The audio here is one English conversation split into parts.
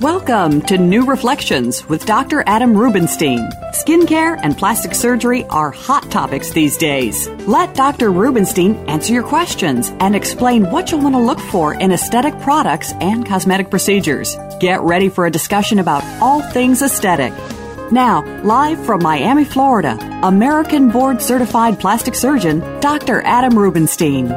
Welcome to New Reflections with Dr. Adam Rubinstein. Skincare and plastic surgery are hot topics these days. Let Dr. Rubinstein answer your questions and explain what you'll want to look for in aesthetic products and cosmetic procedures. Get ready for a discussion about all things aesthetic. Now, live from Miami, Florida, American board certified plastic surgeon, Dr. Adam Rubinstein.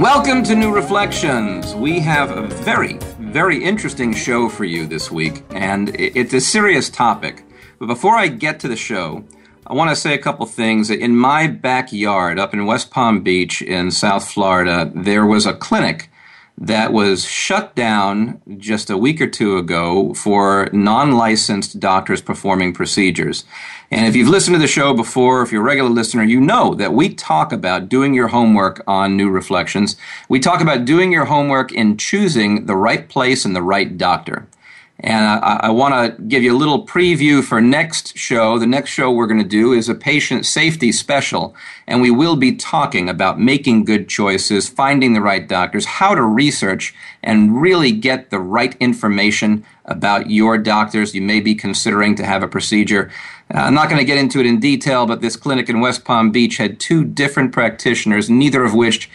Welcome to New Reflections. We have a very very interesting show for you this week, and it's a serious topic. But before I get to the show, I want to say a couple things. In my backyard up in West Palm Beach in South Florida, there was a clinic that was shut down just a week or two ago for non licensed doctors performing procedures. And if you've listened to the show before, if you're a regular listener, you know that we talk about doing your homework on New Reflections. We talk about doing your homework in choosing the right place and the right doctor. And I, I want to give you a little preview for next show. The next show we're going to do is a patient safety special. And we will be talking about making good choices, finding the right doctors, how to research and really get the right information about your doctors you may be considering to have a procedure. Uh, I'm not going to get into it in detail, but this clinic in West Palm Beach had two different practitioners, neither of which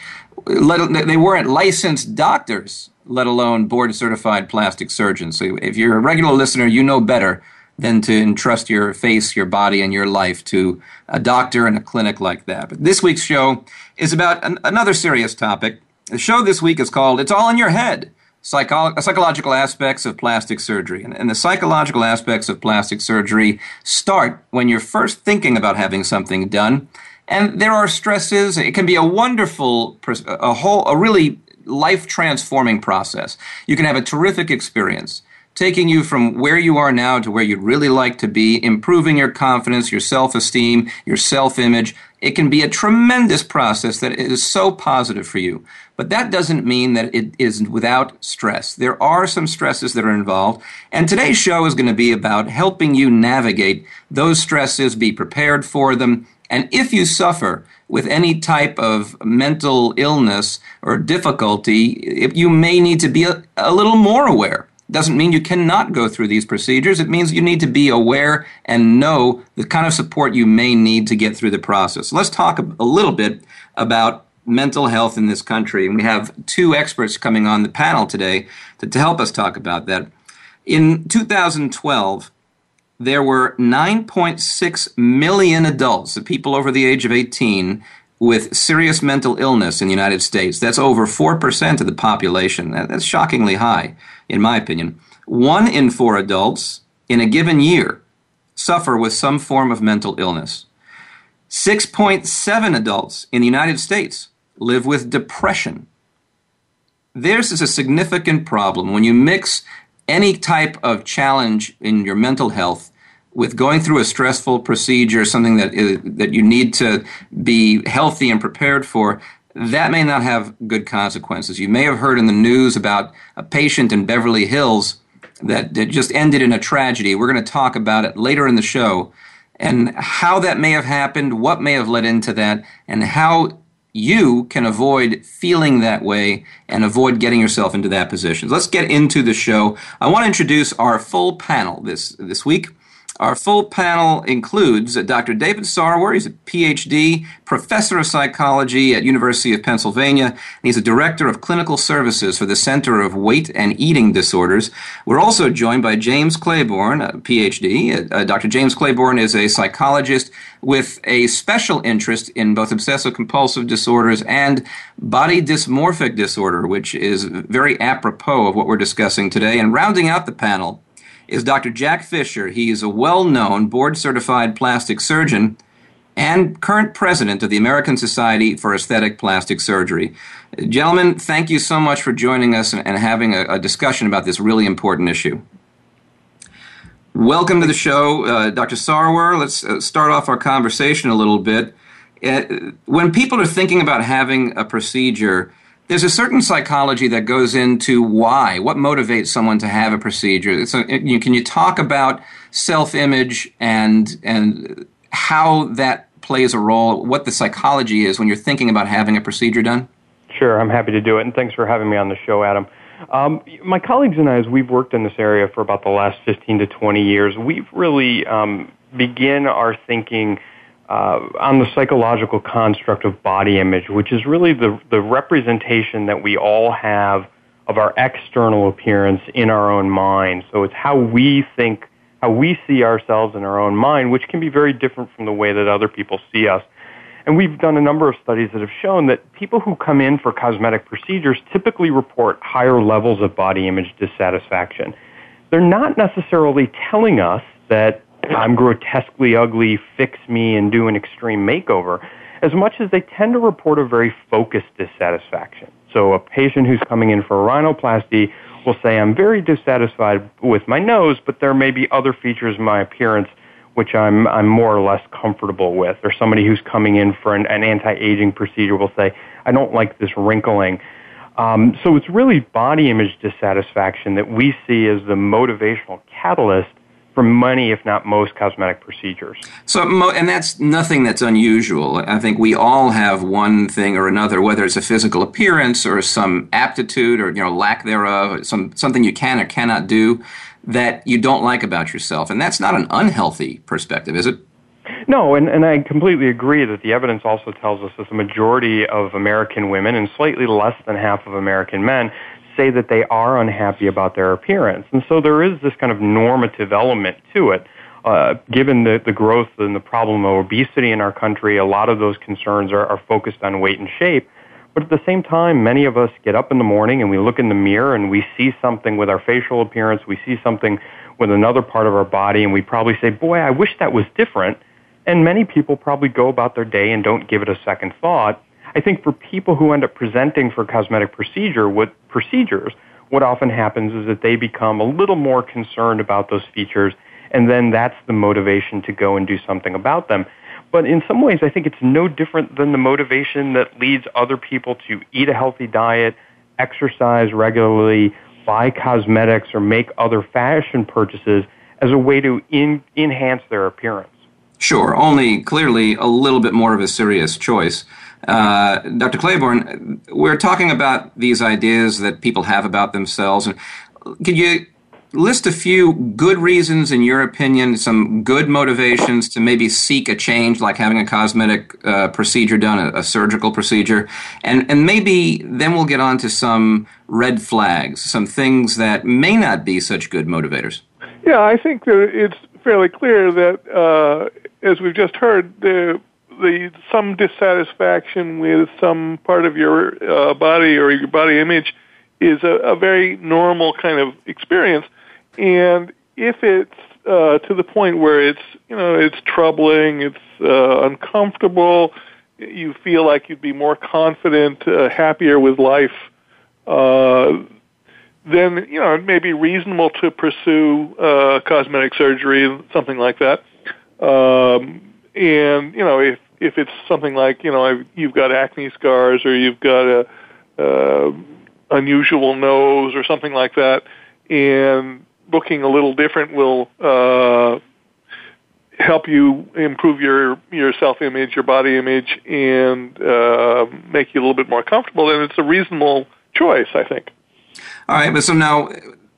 they weren't licensed doctors, let alone board certified plastic surgeons. So if you're a regular listener, you know better than to entrust your face, your body, and your life to a doctor and a clinic like that. But this week's show is about an, another serious topic. The show this week is called It's All in Your Head psycho- psychological aspects of plastic surgery. And, and, the psychological aspects of plastic surgery start when you're first thinking about having something done. And there are stresses. It can be a wonderful, a whole, a really life transforming process. You can have a terrific experience taking you from where you are now to where you'd really like to be, improving your confidence, your self esteem, your self image. It can be a tremendous process that is so positive for you. But that doesn't mean that it is without stress. There are some stresses that are involved. And today's show is going to be about helping you navigate those stresses, be prepared for them. And if you suffer with any type of mental illness or difficulty, you may need to be a, a little more aware doesn't mean you cannot go through these procedures. It means you need to be aware and know the kind of support you may need to get through the process. Let's talk a little bit about mental health in this country. And we have two experts coming on the panel today to, to help us talk about that. In 2012, there were 9.6 million adults, the people over the age of 18, with serious mental illness in the United States. That's over 4% of the population. That's shockingly high, in my opinion. One in four adults in a given year suffer with some form of mental illness. 6.7 adults in the United States live with depression. This is a significant problem when you mix any type of challenge in your mental health with going through a stressful procedure, something that is, that you need to be healthy and prepared for, that may not have good consequences. You may have heard in the news about a patient in Beverly Hills that, that just ended in a tragedy. We're going to talk about it later in the show and how that may have happened, what may have led into that, and how you can avoid feeling that way and avoid getting yourself into that position. Let's get into the show. I want to introduce our full panel this, this week. Our full panel includes Dr. David Sarwer. He's a PhD, professor of psychology at University of Pennsylvania, and he's a director of clinical services for the Center of Weight and Eating Disorders. We're also joined by James Claiborn, a PhD. Uh, Dr. James Claiborn is a psychologist with a special interest in both obsessive compulsive disorders and body dysmorphic disorder, which is very apropos of what we're discussing today. And rounding out the panel is Dr. Jack Fisher. He is a well known board certified plastic surgeon and current president of the American Society for Aesthetic Plastic Surgery. Gentlemen, thank you so much for joining us and, having a, a discussion about this really important issue. Welcome to the show, uh, Dr. Sarwer. Let's uh, start off our conversation a little bit. Uh, when people are thinking about having a procedure, there's a certain psychology that goes into why, what motivates someone to have a procedure. So, you, can you talk about self-image and and how that plays a role, what the psychology is when you're thinking about having a procedure done? Sure, I'm happy to do it, and thanks for having me on the show, Adam. Um, my colleagues and I, as we've worked in this area for about the last 15 to 20 years, we've really um, begin our thinking uh, on the psychological construct of body image, which is really the, the representation that we all have of our external appearance in our own mind. So it's how we think, how we see ourselves in our own mind, which can be very different from the way that other people see us. And we've done a number of studies that have shown that people who come in for cosmetic procedures typically report higher levels of body image dissatisfaction. They're not necessarily telling us that I'm grotesquely ugly, fix me and do an extreme makeover, as much as they tend to report a very focused dissatisfaction. So a patient who's coming in for a rhinoplasty will say, I'm very dissatisfied with my nose, but there may be other features of my appearance which I'm, I'm more or less comfortable with. Or somebody who's coming in for an, an anti-aging procedure will say, I don't like this wrinkling. Um, so it's really body image dissatisfaction that we see as the motivational catalyst for many, if not most, cosmetic procedures. So, and that's nothing that's unusual. I think we all have one thing or another, whether it's a physical appearance or some aptitude or you know lack thereof, some something you can or cannot do that you don't like about yourself. And that's not an unhealthy perspective, is it? No, and, and I completely agree that the evidence also tells us that the majority of American women and slightly less than half of American men say that they are unhappy about their appearance. And so there is this kind of normative element to it. Uh, given the, the growth and the problem of obesity in our country, a lot of those concerns are, are focused on weight and shape. But at the same time, many of us get up in the morning and we look in the mirror and we see something with our facial appearance, we see something with another part of our body, and we probably say, Boy, I wish that was different. And many people probably go about their day and don't give it a second thought. I think for people who end up presenting for cosmetic procedure, what procedures, what often happens is that they become a little more concerned about those features, and then that's the motivation to go and do something about them. But in some ways, I think it's no different than the motivation that leads other people to eat a healthy diet, exercise regularly, buy cosmetics, or make other fashion purchases as a way to in, enhance their appearance. Sure, only clearly a little bit more of a serious choice. Uh, Dr. Claiborn, we're talking about these ideas that people have about themselves. Could you list a few good reasons, in your opinion, some good motivations to maybe seek a change, like having a cosmetic uh, procedure done, a, a, surgical procedure, and and maybe then we'll get on to some red flags, some things that may not be such good motivators. Yeah, I think that it's fairly clear that, uh, as we've just heard, the the some dissatisfaction with some part of your uh, body or your body image is a, a very normal kind of experience and if it's uh, to the point where it's you know it's troubling, it's uh, uncomfortable, you feel like you'd be more confident, uh, happier with life, uh, then you know it may be reasonable to pursue uh, cosmetic surgery, something like that. Um, and you know if if it's something like you know you've got acne scars or you've got a uh, unusual nose or something like that, and booking a little different will uh, help you improve your your self image, your body image, and uh, make you a little bit more comfortable. And it's a reasonable choice, I think. All right, but so now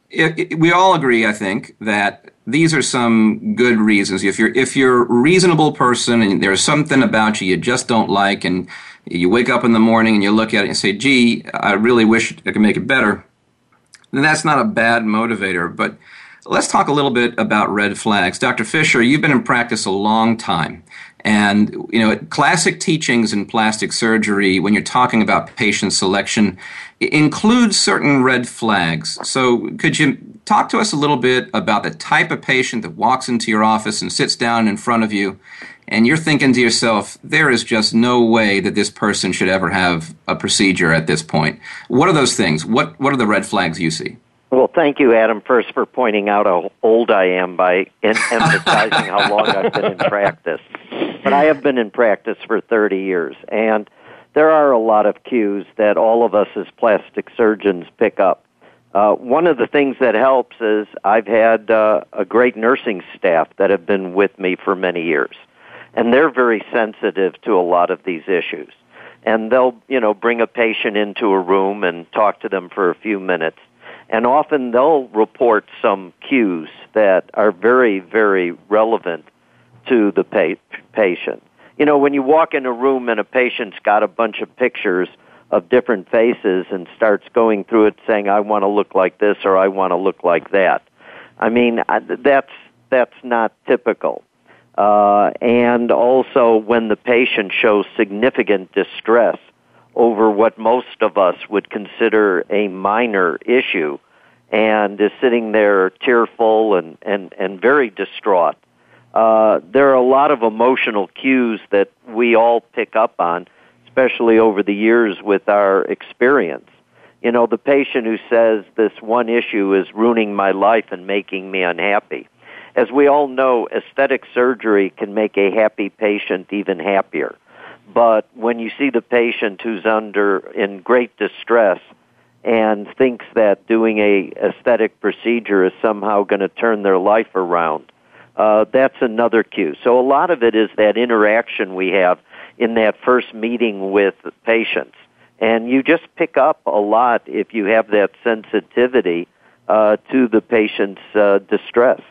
it, it, we all agree, I think, that these are some good reasons. If you're if you're a reasonable person and there's something about you you just don't like, and you wake up in the morning and you look at it and say, "Gee, I really wish I could make it better." then that's not a bad motivator. But let's talk a little bit about red flags. Dr. Fisher, you've been in practice a long time. And, you know, classic teachings in plastic surgery, when you're talking about patient selection, includes certain red flags. So could you talk to us a little bit about the type of patient that walks into your office and sits down in front of you, and you're thinking to yourself, there is just no way that this person should ever have a procedure at this point. What are those things? What, what are the red flags you see? Well, thank you, Adam, first for pointing out how old I am by emphasizing how long I've been in practice. But I have been in practice for 30 years, and there are a lot of cues that all of us as plastic surgeons pick up. Uh, one of the things that helps is I've had uh, a great nursing staff that have been with me for many years, and they're very sensitive to a lot of these issues. And they'll, you know, bring a patient into a room and talk to them for a few minutes and often they'll report some cues that are very, very relevant to the pa- patient. You know, when you walk in a room and a patient's got a bunch of pictures of different faces and starts going through it saying, I want to look like this or I want to look like that. I mean, that's, that's not typical. Uh, and also when the patient shows significant distress over what most of us would consider a minor issue and is sitting there tearful and, and, and very distraught. Uh, there are a lot of emotional cues that we all pick up on, especially over the years with our experience. You know, the patient who says this one issue is ruining my life and making me unhappy. As we all know, aesthetic surgery can make a happy patient even happier. But when you see the patient who's under in great distress and thinks that doing a aesthetic procedure is somehow going to turn their life around, uh, that's another cue. So a lot of it is that interaction we have in that first meeting with patients. And you just pick up a lot if you have that sensitivity uh, to the patient's uh, distress.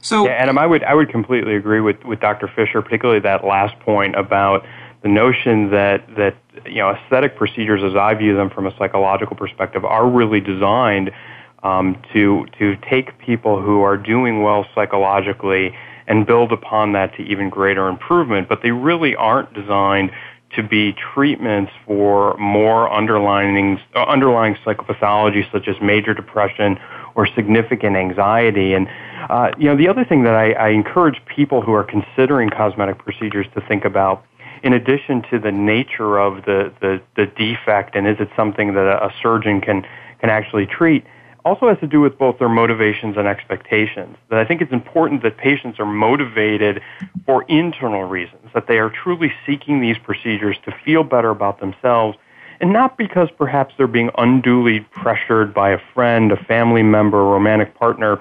So, yeah, Adam, I would I would completely agree with, with Dr. Fisher, particularly that last point about the notion that that you know aesthetic procedures, as I view them from a psychological perspective, are really designed um, to to take people who are doing well psychologically and build upon that to even greater improvement. But they really aren't designed to be treatments for more underlying underlying psychopathology such as major depression or significant anxiety. And uh, you know, the other thing that I, I encourage people who are considering cosmetic procedures to think about in addition to the nature of the, the, the defect and is it something that a surgeon can, can actually treat, also has to do with both their motivations and expectations. That I think it's important that patients are motivated for internal reasons, that they are truly seeking these procedures to feel better about themselves, and not because perhaps they're being unduly pressured by a friend, a family member, a romantic partner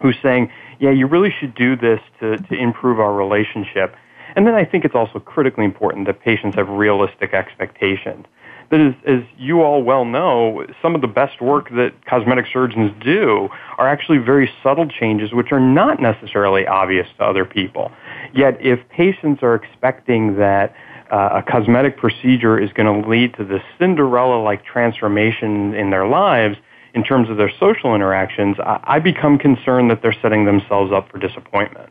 who's saying, yeah, you really should do this to, to improve our relationship. And then I think it's also critically important that patients have realistic expectations. That is, as you all well know, some of the best work that cosmetic surgeons do are actually very subtle changes which are not necessarily obvious to other people. Yet if patients are expecting that uh, a cosmetic procedure is going to lead to this Cinderella-like transformation in their lives in terms of their social interactions, I, I become concerned that they're setting themselves up for disappointment.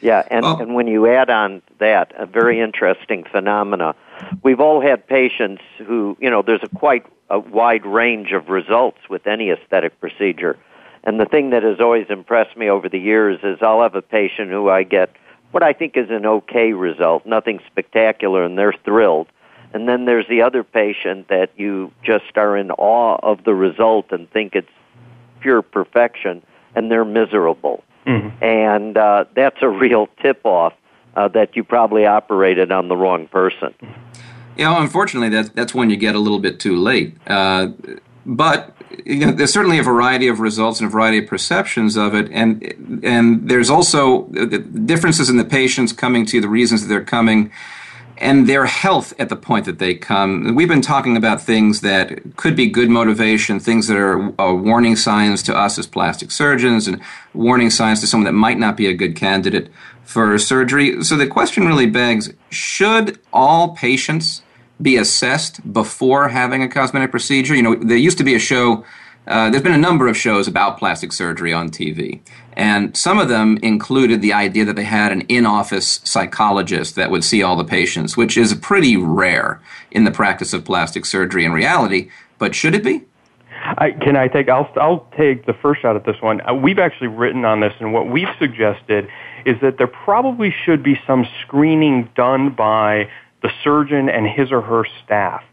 Yeah, and, oh. and when you add on that, a very interesting phenomena, we've all had patients who, you know, there's a quite a wide range of results with any aesthetic procedure. And the thing that has always impressed me over the years is I'll have a patient who I get what I think is an okay result, nothing spectacular, and they're thrilled. And then there's the other patient that you just are in awe of the result and think it's pure perfection, and they're miserable. Mm-hmm. And uh, that's a real tip off uh, that you probably operated on the wrong person. Know, unfortunately, that's, that's when you get a little bit too late. Uh, but you know, there's certainly a variety of results and a variety of perceptions of it, and and there's also differences in the patients coming to you, the reasons that they're coming and their health at the point that they come. We've been talking about things that could be good motivation, things that are uh, warning signs to us as plastic surgeons, and warning signs to someone that might not be a good candidate for surgery. So the question really begs should all patients be assessed before having a cosmetic procedure? You know, there used to be a show uh, there's been a number of shows about plastic surgery on TV, and some of them included the idea that they had an in-office psychologist that would see all the patients, which is pretty rare in the practice of plastic surgery in reality. But should it be? I, can I take? I'll I'll take the first shot at this one. Uh, we've actually written on this, and what we've suggested is that there probably should be some screening done by the surgeon and his or her staff.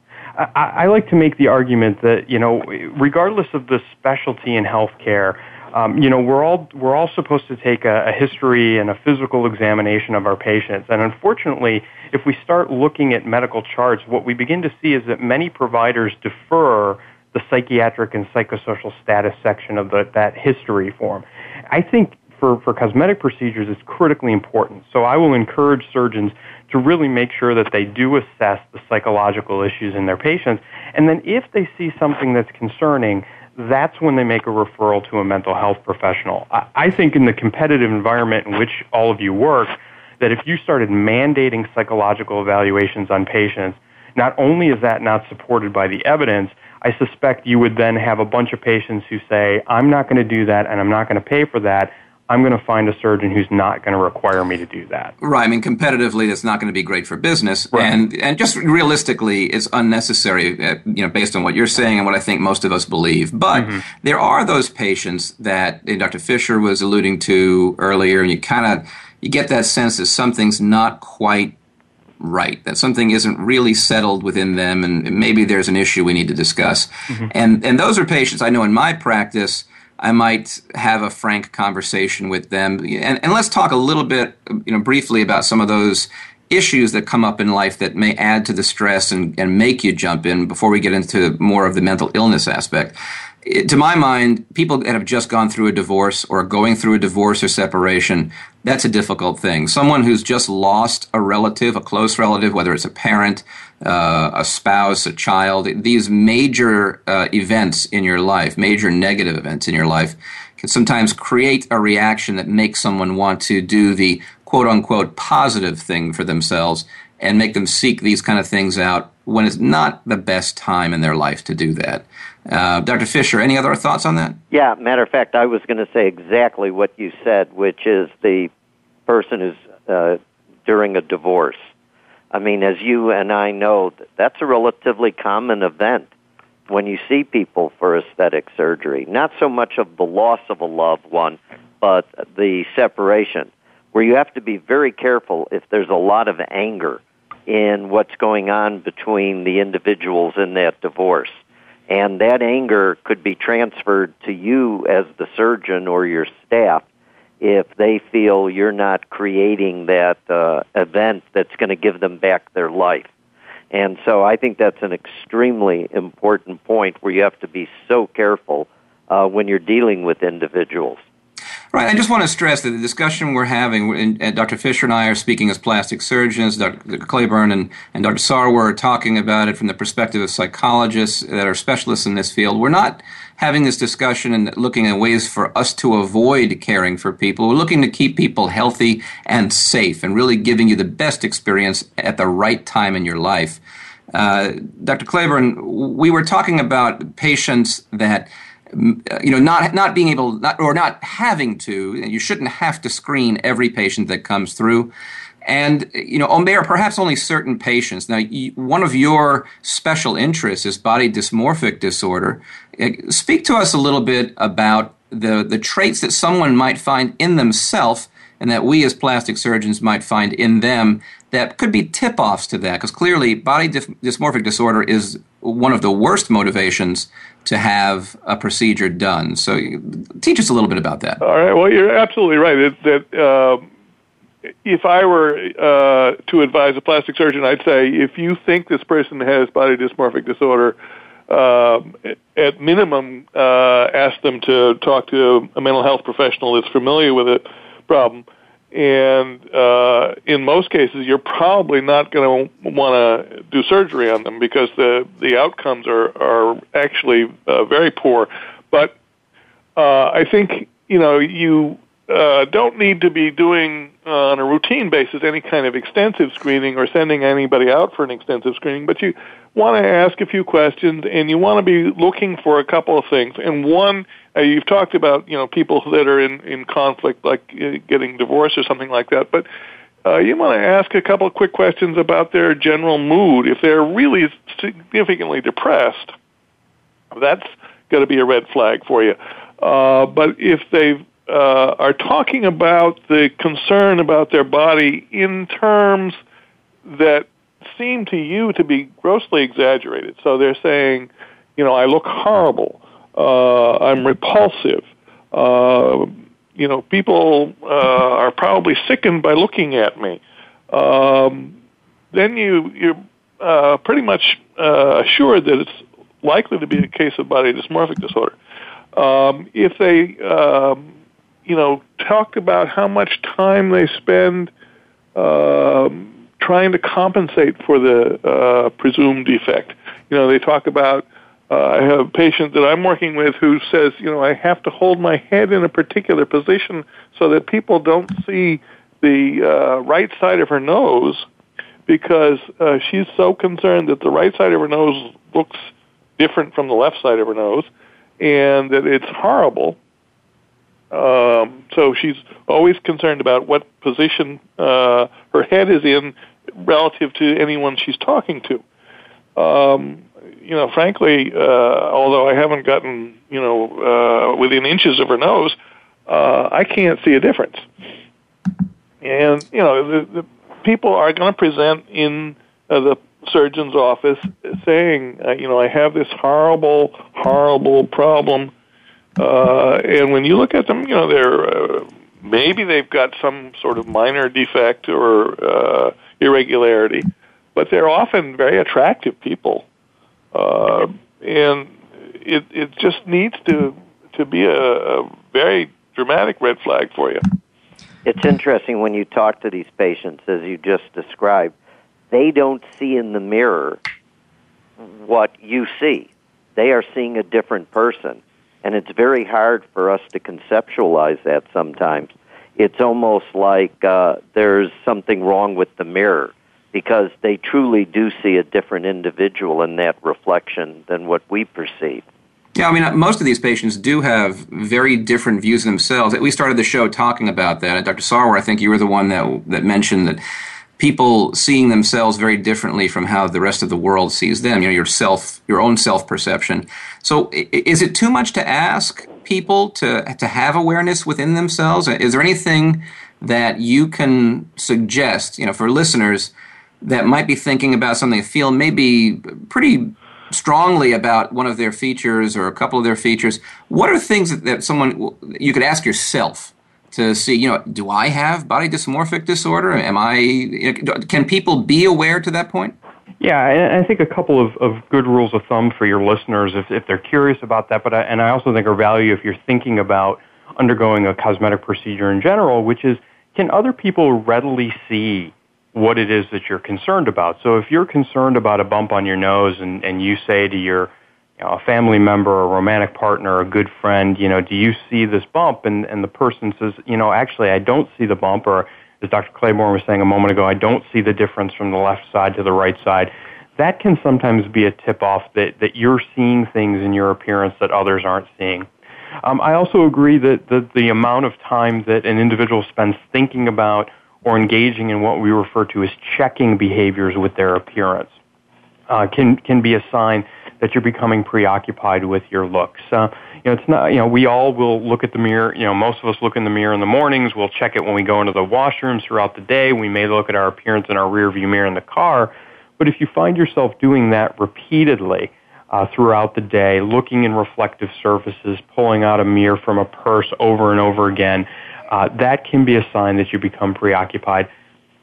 I, I like to make the argument that you know, regardless of the specialty in healthcare, um, you know, we're all we're all supposed to take a, a history and a physical examination of our patients, and unfortunately, if we start looking at medical charts, what we begin to see is that many providers defer the psychiatric and psychosocial status section of the, that history form. I think for, for cosmetic procedures, it's critically important. So I will encourage surgeons to really make sure that they do assess the psychological issues in their patients. And then if they see something that's concerning, that's when they make a referral to a mental health professional. I, think in the competitive environment in which all of you work, that if you started mandating psychological evaluations on patients, not only is that not supported by the evidence, I suspect you would then have a bunch of patients who say, I'm not going to do that and I'm not going to pay for that. I'm going to find a surgeon who's not going to require me to do that. Right. I mean, competitively, that's not going to be great for business, right. and and just realistically, it's unnecessary. Uh, you know, based on what you're saying and what I think most of us believe. But mm-hmm. there are those patients that Dr. Fisher was alluding to earlier, and you kind of you get that sense that something's not quite right, that something isn't really settled within them, and maybe there's an issue we need to discuss. Mm-hmm. And and those are patients I know in my practice. I might have a frank conversation with them, and, and let's talk a little bit, you know, briefly about some of those issues that come up in life that may add to the stress and, and make you jump in before we get into more of the mental illness aspect to my mind, people that have just gone through a divorce or going through a divorce or separation, that's a difficult thing. Someone who's just lost a relative, a close relative, whether it's a parent, uh, a spouse, a child, these major uh, events in your life, major negative events in your life, can sometimes create a reaction that makes someone want to do the quote unquote positive thing for themselves and make them seek these kind of things out when it's not the best time in their life to do that. Uh, Dr. Fisher, any other thoughts on that? Yeah, matter of fact, I was going to say exactly what you said, which is the person who's uh, during a divorce. I mean, as you and I know, that's a relatively common event when you see people for aesthetic surgery. Not so much of the loss of a loved one, but the separation, where you have to be very careful if there's a lot of anger in what's going on between the individuals in that divorce. And that anger could be transferred to you as the surgeon or your staff if they feel you're not creating that uh, event that's going to give them back their life. And so I think that's an extremely important point where you have to be so careful uh, when you're dealing with individuals. Right. I just want to stress that the discussion we're having, and Dr. Fisher and I are speaking as plastic surgeons, Dr. Claiborn and, and Dr. Sarwer are talking about it from the perspective of psychologists that are specialists in this field. We're not having this discussion and looking at ways for us to avoid caring for people. We're looking to keep people healthy and safe and really giving you the best experience at the right time in your life. Uh, Dr. Claiborn, we were talking about patients that you know, not not being able, not, or not having to. You shouldn't have to screen every patient that comes through. And you know, there are perhaps only certain patients. Now, one of your special interests is body dysmorphic disorder. Uh, speak to us a little bit about the the traits that someone might find in themselves, and that we as plastic surgeons might find in them that could be tip offs to that. Because clearly, body dysmorphic disorder is one of the worst motivations to have a procedure done. So, teach us a little bit about that. All right. Well, you're absolutely right. It, that uh, if I were uh, to advise a plastic surgeon, I'd say if you think this person has body dysmorphic disorder, uh, at minimum, uh, ask them to talk to a mental health professional that's familiar with the problem and uh, in most cases, you're probably not going to want to do surgery on them because the the outcomes are are actually uh, very poor. But uh, I think you know you uh, don't need to be doing uh, on a routine basis any kind of extensive screening or sending anybody out for an extensive screening, but you want to ask a few questions and you want to be looking for a couple of things. And one, uh, you've talked about you know people that are in in conflict, like uh, getting divorced or something like that, but. Uh, you want to ask a couple of quick questions about their general mood. If they're really significantly depressed, that's going to be a red flag for you. Uh, but if they uh, are talking about the concern about their body in terms that seem to you to be grossly exaggerated, so they're saying, you know, I look horrible, uh, I'm repulsive. Uh, you know, people uh, are probably sickened by looking at me. Um, then you you're uh, pretty much uh, assured that it's likely to be a case of body dysmorphic disorder. Um, if they, um, you know, talk about how much time they spend um, trying to compensate for the uh, presumed defect, you know, they talk about. Uh, I have a patient that I'm working with who says, you know, I have to hold my head in a particular position so that people don't see the uh, right side of her nose because uh, she's so concerned that the right side of her nose looks different from the left side of her nose and that it's horrible. Um, so she's always concerned about what position uh, her head is in relative to anyone she's talking to. Um, you know, frankly, uh, although I haven't gotten you know uh, within inches of her nose, uh, I can't see a difference. And you know, the, the people are going to present in uh, the surgeon's office saying, uh, you know, I have this horrible, horrible problem. Uh, and when you look at them, you know, they're uh, maybe they've got some sort of minor defect or uh, irregularity, but they're often very attractive people, uh, and it it just needs to to be a, a very dramatic red flag for you. It's interesting when you talk to these patients, as you just described they don't see in the mirror what you see. They are seeing a different person. And it's very hard for us to conceptualize that sometimes. It's almost like uh, there's something wrong with the mirror because they truly do see a different individual in that reflection than what we perceive. Yeah, I mean, uh, most of these patients do have very different views of themselves. We started the show talking about that. Uh, Dr. Sarwer, I think you were the one that that mentioned that people seeing themselves very differently from how the rest of the world sees them. You know, your self, your own self perception. So, is it too much to ask people to to have awareness within themselves? Uh, is there anything that you can suggest, you know, for listeners that might be thinking about something, feel maybe pretty strongly about one of their features or a couple of their features? What are things that, that someone you could ask yourself? to see, you know, do I have body dysmorphic disorder? Am I, can people be aware to that point? Yeah, I think a couple of, of good rules of thumb for your listeners if, if they're curious about that, but I, and I also think are value if you're thinking about undergoing a cosmetic procedure in general, which is can other people readily see what it is that you're concerned about? So if you're concerned about a bump on your nose and, and you say to your you know, a family member, a romantic partner, a good friend, you know, do you see this bump? And, and the person says, you know, actually, I don't see the bump, or as Dr. Claiborn was saying a moment ago, I don't see the difference from the left side to the right side. That can sometimes be a tip off that, that you're seeing things in your appearance that others aren't seeing. Um, I also agree that the, the amount of time that an individual spends thinking about or engaging in what we refer to as checking behaviors with their appearance uh, can, can be a sign that you're becoming preoccupied with your looks. Uh, you know, it's not, you know, we all will look at the mirror, you know, most of us look in the mirror in the mornings, we'll check it when we go into the washrooms throughout the day, we may look at our appearance in our rear view mirror in the car, but if you find yourself doing that repeatedly, uh, throughout the day, looking in reflective surfaces, pulling out a mirror from a purse over and over again, uh, that can be a sign that you become preoccupied.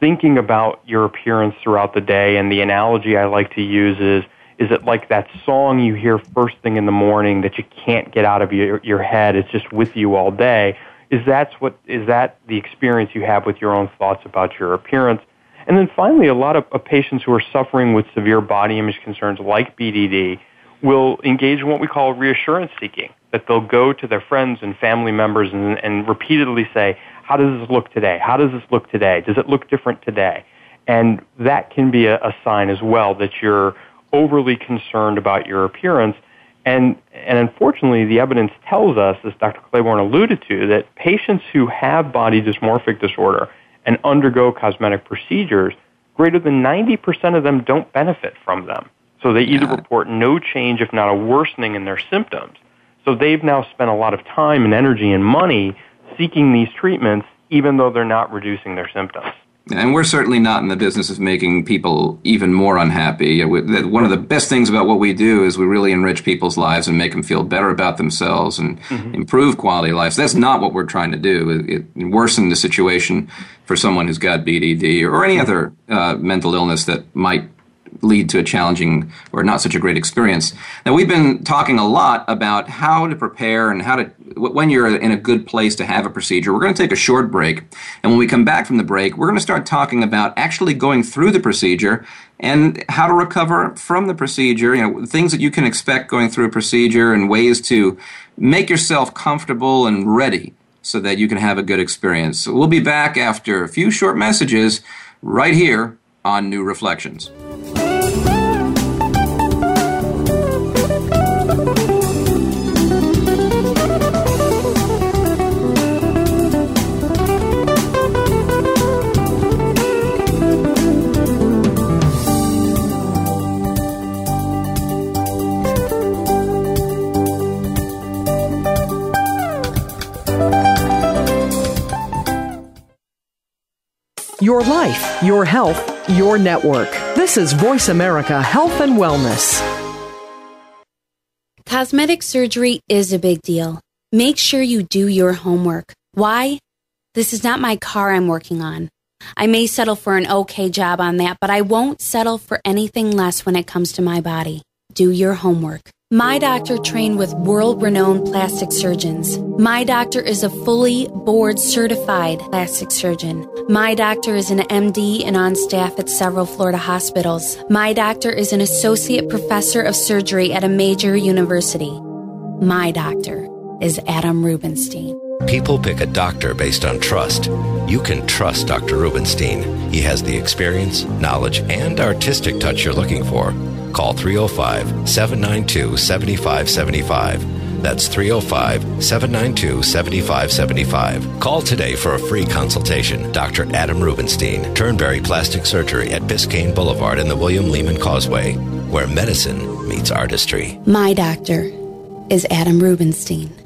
Thinking about your appearance throughout the day, and the analogy I like to use is is it like that song you hear first thing in the morning that you can't get out of your, your head? It's just with you all day. Is that what is that the experience you have with your own thoughts about your appearance? And then finally, a lot of, of patients who are suffering with severe body image concerns like BDD will engage in what we call reassurance seeking. That they'll go to their friends and family members and, and repeatedly say, "How does this look today? How does this look today? Does it look different today?" And that can be a, a sign as well that you're overly concerned about your appearance. And, and unfortunately, the evidence tells us, as Dr. Claiborn alluded to, that patients who have body dysmorphic disorder and undergo cosmetic procedures, greater than 90% of them don't benefit from them. So they either report no change, if not a worsening in their symptoms. So they've now spent a lot of time and energy and money seeking these treatments, even though they're not reducing their symptoms. And we're certainly not in the business of making people even more unhappy. One of the best things about what we do is we really enrich people's lives and make them feel better about themselves and mm-hmm. improve quality of life. So that's not what we're trying to do. It, it worsen the situation for someone who's got BDD or any other uh, mental illness that might lead to a challenging or not such a great experience. Now, we've been talking a lot about how to prepare and how to, when you're in a good place to have a procedure. We're going to take a short break. And when we come back from the break, we're going to start talking about actually going through the procedure and how to recover from the procedure, you know, things that you can expect going through a procedure and ways to make yourself comfortable and ready so that you can have a good experience. So we'll be back after a few short messages right here on New Reflections. Your life, your health, your network. This is Voice America Health and Wellness. Cosmetic surgery is a big deal. Make sure you do your homework. Why? This is not my car I'm working on. I may settle for an okay job on that, but I won't settle for anything less when it comes to my body. Do your homework. My doctor trained with world renowned plastic surgeons. My doctor is a fully board certified plastic surgeon. My doctor is an MD and on staff at several Florida hospitals. My doctor is an associate professor of surgery at a major university. My doctor is Adam Rubinstein. People pick a doctor based on trust. You can trust Dr. Rubinstein. He has the experience, knowledge, and artistic touch you're looking for. Call 305 792 7575. That's 305 792 7575. Call today for a free consultation. Dr. Adam Rubinstein, Turnberry Plastic Surgery at Biscayne Boulevard in the William Lehman Causeway, where medicine meets artistry. My doctor is Adam Rubinstein.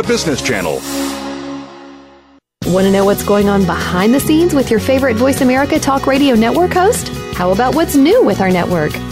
America Business Channel. Want to know what's going on behind the scenes with your favorite Voice America Talk Radio Network host? How about what's new with our network?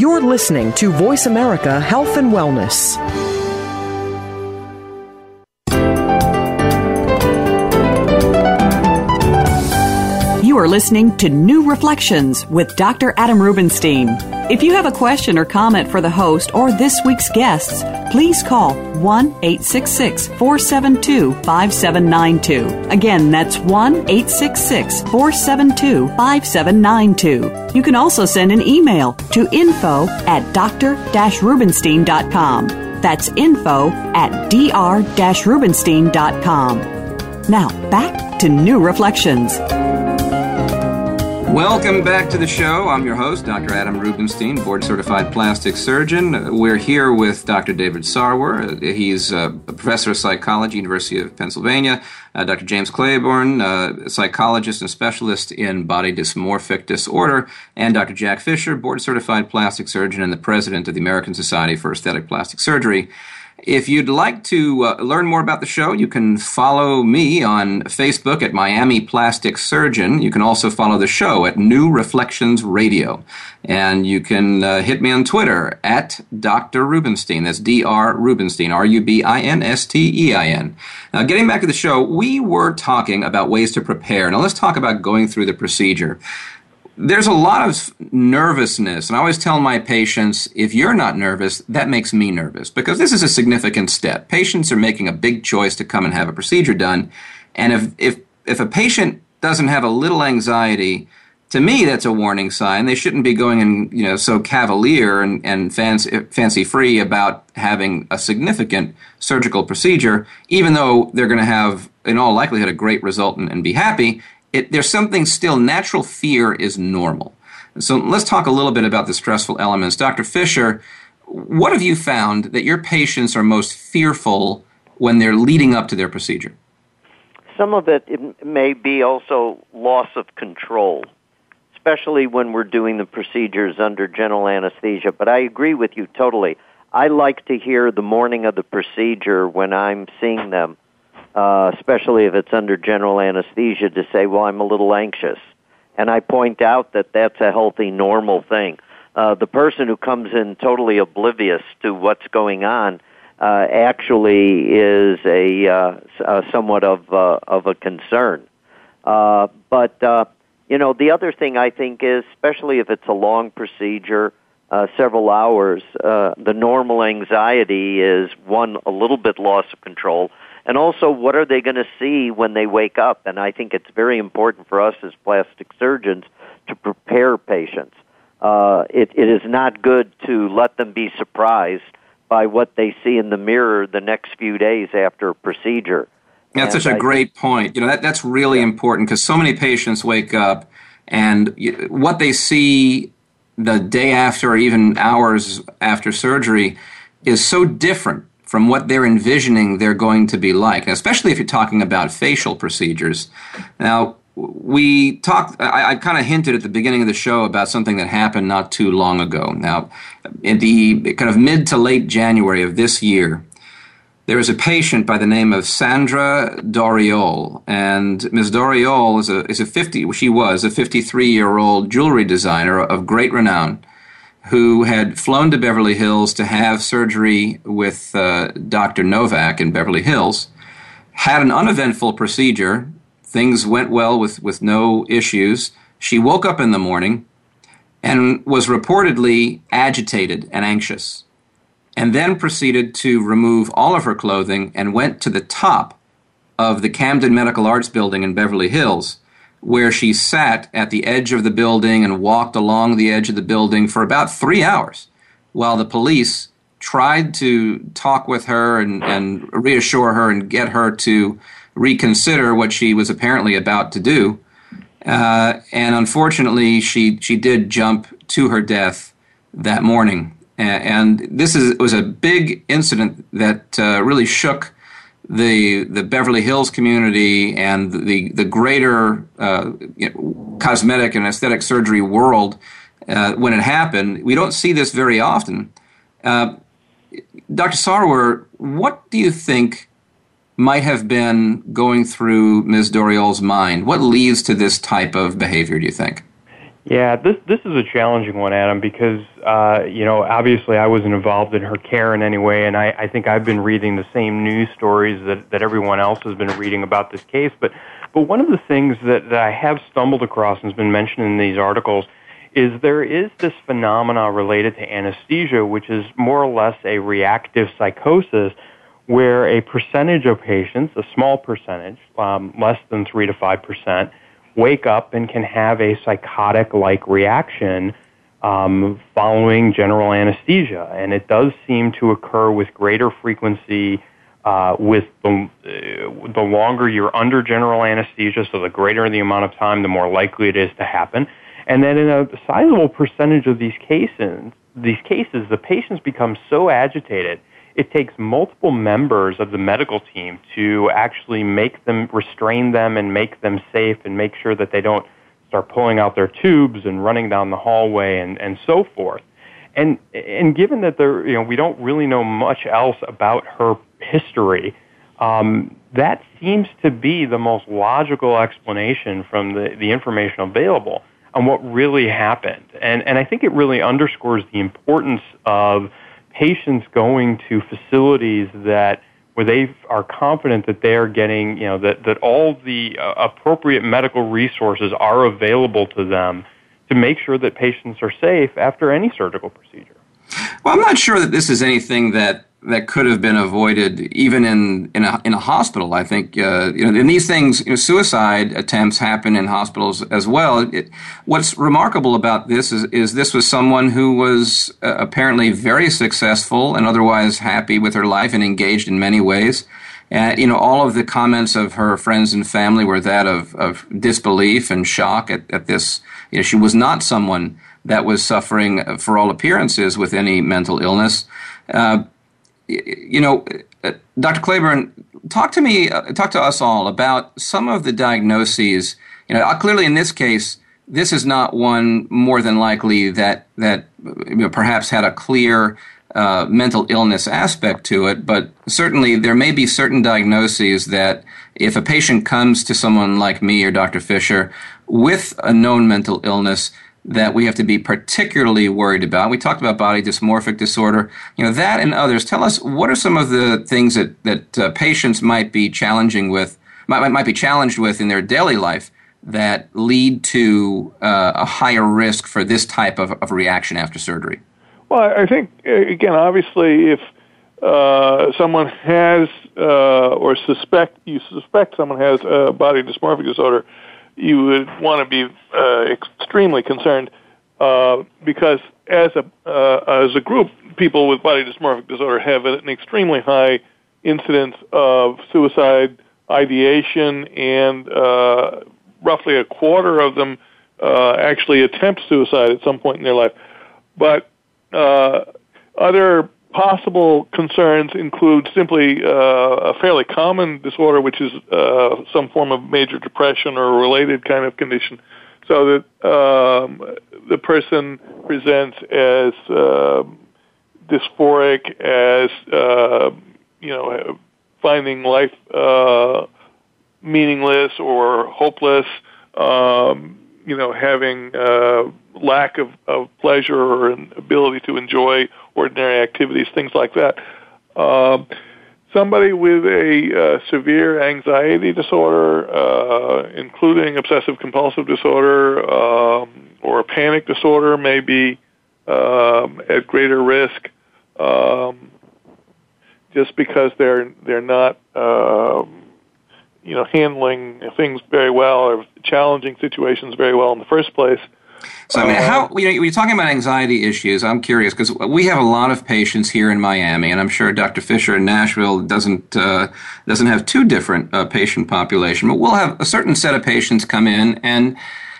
You're listening to Voice America Health and Wellness. You are listening to New Reflections with Dr. Adam Rubinstein. If you have a question or comment for the host or this week's guests, please call 1 866 472 5792. Again, that's 1 866 472 5792. You can also send an email to info at dr rubinstein.com. That's info at dr rubinstein.com. Now, back to New Reflections. Welcome back to the show. I'm your host, Dr. Adam Rubinstein, board certified plastic surgeon. We're here with Dr. David Sarwer. He's a professor of psychology, University of Pennsylvania. Uh, Dr. James Claiborn, uh, psychologist and specialist in body dysmorphic disorder. And Dr. Jack Fisher, board certified plastic surgeon and the president of the American Society for Aesthetic Plastic Surgery. If you'd like to uh, learn more about the show, you can follow me on Facebook at Miami Plastic Surgeon. You can also follow the show at New Reflections Radio. And you can uh, hit me on Twitter at Dr. Rubinstein. That's D.R. Rubinstein, R U B I N S T E I N. Now, getting back to the show, we were talking about ways to prepare. Now, let's talk about going through the procedure there's a lot of nervousness. And I always tell my patients if you're not nervous, that makes me nervous because this is a significant step. Patients are making a big choice to come and have a procedure done. And if, if, if a patient doesn't have a little anxiety, to me, that's a warning sign. They shouldn't be going and you know so cavalier and, and fancy, fancy free about having a significant surgical procedure, even though they're going to have, in all likelihood, a great result and, and be happy it, there's something still, natural fear is normal. So let's talk a little bit about the stressful elements. Dr. Fisher, what have you found that your patients are most fearful when they're leading up to their procedure? Some of it, it may be also loss of control, especially when we're doing the procedures under general anesthesia. But I agree with you totally. I like to hear the morning of the procedure when I'm seeing them uh, especially if it's under general anesthesia, to say, well, I'm a little anxious. And I point out that that's a healthy, normal thing. Uh, the person who comes in totally oblivious to what's going on uh, actually is a uh, uh, somewhat of uh, of a concern. Uh, but uh, you know, the other thing I think is, especially if it's a long procedure, uh, several hours, uh, the normal anxiety is one a little bit loss of control, and also what are they going to see when they wake up? And I think it's very important for us as plastic surgeons to prepare patients. Uh, it, it is not good to let them be surprised by what they see in the mirror the next few days after a procedure. That's and such a I great point. You know that that's really yeah. important because so many patients wake up and what they see the day after or even hours after surgery is so different from what they're envisioning they're going to be like, especially if you're talking about facial procedures. Now, we talked, I, I kind of hinted at the beginning of the show about something that happened not too long ago. Now, in the kind of mid to late January of this year, there was a patient by the name of Sandra Doriol, and Ms. Doriol is a, is a 50, she was a 53 year old jewelry designer of great renown who had flown to Beverly Hills to have surgery with uh, Dr. Novak in Beverly Hills, had an uneventful procedure. Things went well with, with no issues. She woke up in the morning and was reportedly agitated and anxious, and then proceeded to remove all of her clothing and went to the top of the Camden Medical Arts Building in Beverly Hills where she sat at the edge of the building and walked along the edge of the building for about three hours while the police tried to talk with her and, and reassure her and get her to reconsider what she was apparently about to do. Uh, and unfortunately, she, she did jump to her death that morning. And, this is, was a big incident that uh, really shook the the Beverly Hills community and the the greater uh, you know, cosmetic and aesthetic surgery world uh, when it happened. We don't see this very often. Uh, Dr. Sarwer, what do you think might have been going through Ms. Doriol's mind? What leads to this type of behavior? Do you think? Yeah, this this is a challenging one, Adam, because uh, you know obviously I wasn't involved in her care in any way, and I, I think I've been reading the same news stories that that everyone else has been reading about this case. But but one of the things that, that I have stumbled across and has been mentioned in these articles is there is this phenomena related to anesthesia, which is more or less a reactive psychosis, where a percentage of patients, a small percentage, um, less than three to five percent wake up and can have a psychotic like reaction um, following general anesthesia. And it does seem to occur with greater frequency uh, with the, uh, the longer you're under general anesthesia, so the greater the amount of time, the more likely it is to happen. And then in a sizable percentage of these cases, these cases, the patients become so agitated it takes multiple members of the medical team to actually make them restrain them and make them safe and make sure that they don't start pulling out their tubes and running down the hallway and, and so forth. And and given that there, you know, we don't really know much else about her history, um, that seems to be the most logical explanation from the, the information available on what really happened. And and I think it really underscores the importance of patients going to facilities that where they are confident that they are getting, you know, that, that all the uh, appropriate medical resources are available to them to make sure that patients are safe after any surgical procedure. Well, I'm not sure that this is anything that that could have been avoided even in in a, in a hospital. I think uh, you know, in these things, you know, suicide attempts happen in hospitals as well. It, what's remarkable about this is is this was someone who was uh, apparently very successful and otherwise happy with her life and engaged in many ways. And you know, all of the comments of her friends and family were that of of disbelief and shock at, at this. You know, she was not someone that was suffering, for all appearances, with any mental illness. Uh, you know, uh, Dr. Claiborn, talk to me, uh, talk to us all about some of the diagnoses. You know, clearly in this case, this is not one more than likely that that you know, perhaps had a clear uh, mental illness aspect to it, but certainly there may be certain diagnoses that if a patient comes to someone like me or Dr. Fisher with a known mental illness, that we have to be particularly worried about. We talked about body dysmorphic disorder, you know, that and others. Tell us what are some of the things that that uh, patients might be challenging with, might might be challenged with in their daily life that lead to uh, a higher risk for this type of, of reaction after surgery. Well, I think again, obviously, if uh, someone has uh, or suspect you suspect someone has a body dysmorphic disorder, you would want to be uh, extremely concerned uh, because as a uh, as a group, people with body dysmorphic disorder have an extremely high incidence of suicide ideation, and uh, roughly a quarter of them uh, actually attempt suicide at some point in their life. But uh, other possible concerns include simply uh, a fairly common disorder, which is uh, some form of major depression or related kind of condition, so that um, the person presents as uh, dysphoric, as uh, you know, finding life uh, meaningless or hopeless. Um, you know, having uh, lack of, of pleasure or an ability to enjoy ordinary activities, things like that. Um, somebody with a uh, severe anxiety disorder, uh, including obsessive compulsive disorder um, or a panic disorder, may be um, at greater risk um, just because they're they're not uh, you know handling things very well or challenging situations very well in the first place. So, I mean, how you know, you're talking about anxiety issues. I'm curious because we have a lot of patients here in Miami, and I'm sure Dr. Fisher in Nashville doesn't uh, doesn't have two different uh, patient population, but we'll have a certain set of patients come in, and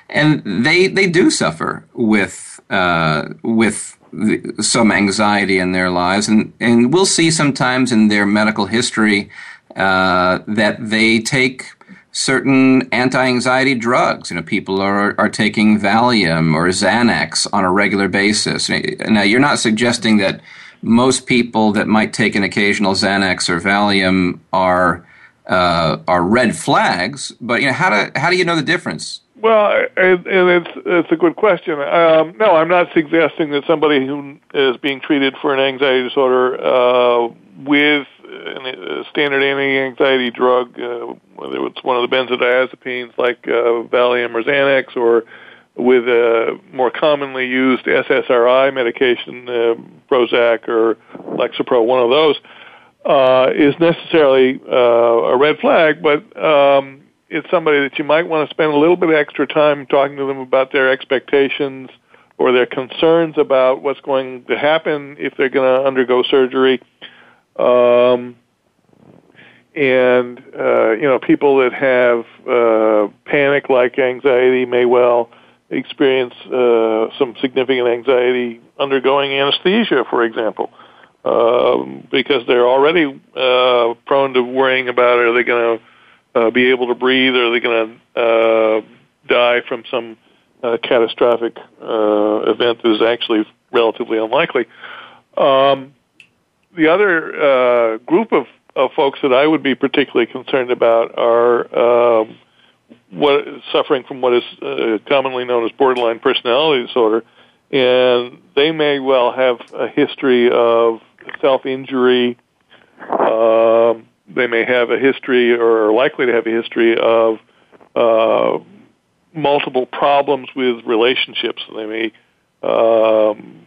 and they they do suffer with uh, with the, some anxiety in their lives, and and we'll see sometimes in their medical history uh, that they take certain anti-anxiety drugs. You know, people are, are taking Valium or Xanax on a regular basis. Now, you're not suggesting that most people that might take an occasional Xanax or Valium are uh, are red flags, but you know, how do how do you know the difference? Well, and, it's it's a good question. Um, no, I'm not suggesting that somebody who is being treated for an anxiety disorder uh, with a standard anti-anxiety drug, uh, whether it's one of the benzodiazepines like uh, Valium or Xanax, or with a more commonly used SSRI medication, uh, Prozac or Lexapro, one of those, uh, is necessarily uh, a red flag, but um, it's somebody that you might want to spend a little bit of extra time talking to them about their expectations or their concerns about what's going to happen if they're going to undergo surgery. Um, and uh, you know, people that have uh, panic-like anxiety may well experience uh, some significant anxiety undergoing anesthesia, for example, um, because they're already uh, prone to worrying about are they going to uh, be able to breathe, or are they going to uh, die from some uh, catastrophic uh, event that is actually relatively unlikely. Um, the other uh, group of, of folks that I would be particularly concerned about are um, what suffering from what is uh, commonly known as borderline personality disorder, and they may well have a history of self injury. Um, they may have a history, or are likely to have a history of uh, multiple problems with relationships. They may um,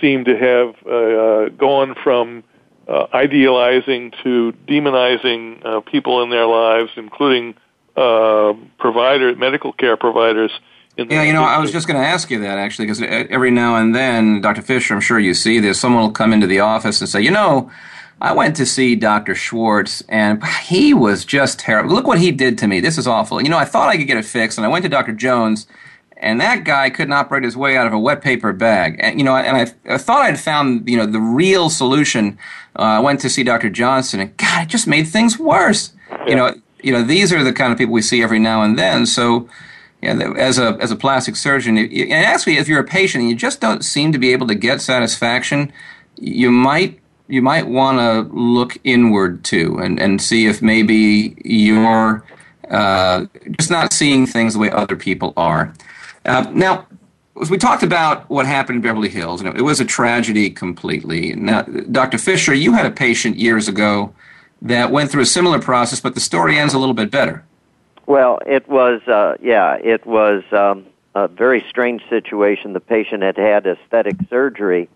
seem to have uh, gone from uh, idealizing to demonizing uh, people in their lives, including uh, provider, medical care providers. yeah, you know, I was just going to ask you that actually, because every now and then, Dr. Fisher, I'm sure you see this. Someone will come into the office and say, you know, I went to see Dr. Schwartz, and he was just terrible. Look what he did to me. This is awful. You know, I thought I could get it fixed, and I went to Dr. Jones, and that guy couldn't operate his way out of a wet paper bag. And you know, and I, I thought I'd found you know the real solution. Uh, I went to see Dr. Johnson, and God, it just made things worse. Yeah. You know, you know, these are the kind of people we see every now and then. So. Yeah, as a as a plastic surgeon, and actually, if you're a patient and you just don't seem to be able to get satisfaction, you might you might want to look inward too and, and see if maybe you're uh, just not seeing things the way other people are. Uh, now, as we talked about what happened in Beverly Hills, it was a tragedy completely. Now, Dr. Fisher, you had a patient years ago that went through a similar process, but the story ends a little bit better. Well, it was, uh, yeah, it was um, a very strange situation. The patient had had aesthetic surgery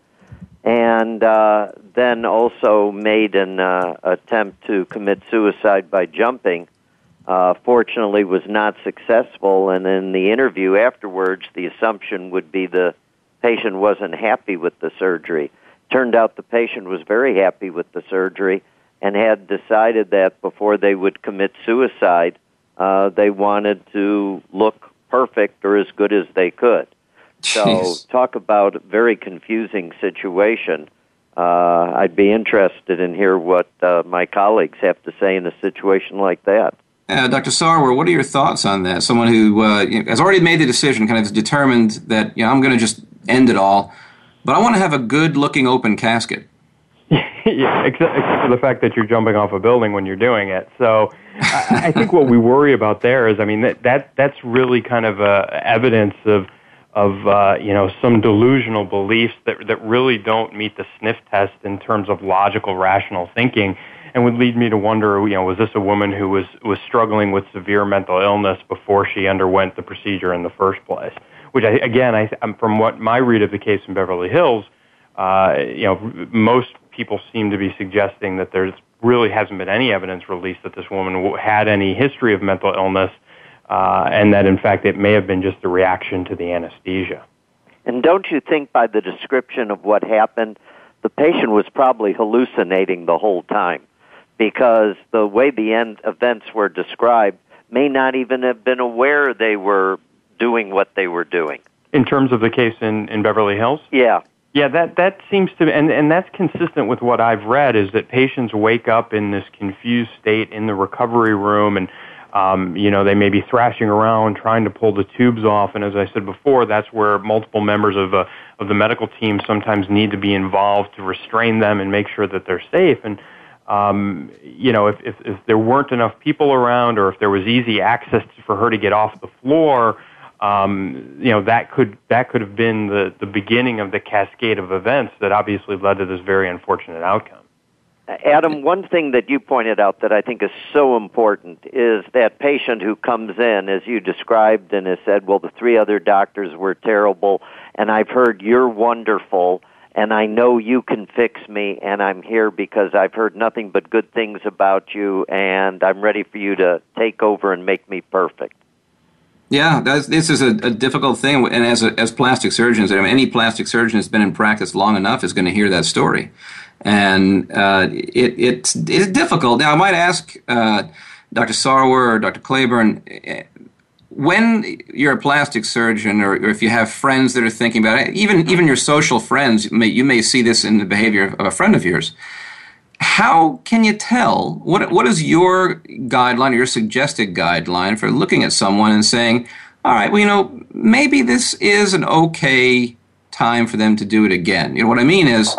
and uh, then also made an uh, attempt to commit suicide by jumping. Uh, fortunately, was not successful, and in the interview afterwards, the assumption would be the patient wasn't happy with the surgery. Turned out the patient was very happy with the surgery and had decided that before they would commit suicide, uh, they wanted to look perfect or as good as they could. So talk about a very confusing situation. Uh, I'd be interested in hear what uh, my colleagues have to say in a situation like that. Uh, Dr. Sarwer, what are your thoughts on that? Someone who uh, has already made the decision, kind of determined that you know I'm going to just end it all, but I want to have a good-looking open casket. yeah, except, except, for the fact that you're jumping off a building when you're doing it. So, I, I think what we worry about there is, I mean, that, that that's really kind of uh, evidence of of uh, you know some delusional beliefs that that really don't meet the sniff test in terms of logical, rational thinking, and would lead me to wonder, you know, was this a woman who was was struggling with severe mental illness before she underwent the procedure in the first place? Which, I, again, I, from what my read of the case in Beverly Hills, uh, you know, most people seem to be suggesting that there's really hasn't been any evidence released that this woman had any history of mental illness uh, and that in fact it may have been just a reaction to the anesthesia. And don't you think by the description of what happened, the patient was probably hallucinating the whole time because the way the end events were described may not even have been aware they were doing what they were doing. In terms of the case in, in Beverly Hills? Yeah. Yeah, that, that seems to, and, and that's consistent with what I've read, is that patients wake up in this confused state in the recovery room and um, you know, they may be thrashing around trying to pull the tubes off, and as I said before, that's where multiple members of, uh, of the medical team sometimes need to be involved to restrain them and make sure that they're safe. And um, you know, if, if, if there weren't enough people around, or if there was easy access for her to get off the floor, um, you know, that could that could have been the the beginning of the cascade of events that obviously led to this very unfortunate outcome. Adam, one thing that you pointed out that I think is so important is that patient who comes in, as you described, and has said, well, the three other doctors were terrible, and I've heard you're wonderful, and I know you can fix me, and I'm here because I've heard nothing but good things about you, and I'm ready for you to take over and make me perfect. Yeah, this is a, a, difficult thing, and as a, as plastic surgeons, I mean, any plastic surgeon that's been in practice long enough is going to hear that story and uh, it, it's, it's difficult. Now, I might ask uh, Dr. Sarwer or Dr. Claiborn, when you're a plastic surgeon, or, or, if you have friends that are thinking about it, even even your social friends, may, you may see this in the behavior of a friend of yours. How can you tell what what is your guideline, or your suggested guideline for looking at someone and saying, "All right, well, you know, maybe this is an okay time for them to do it again. You know what I mean is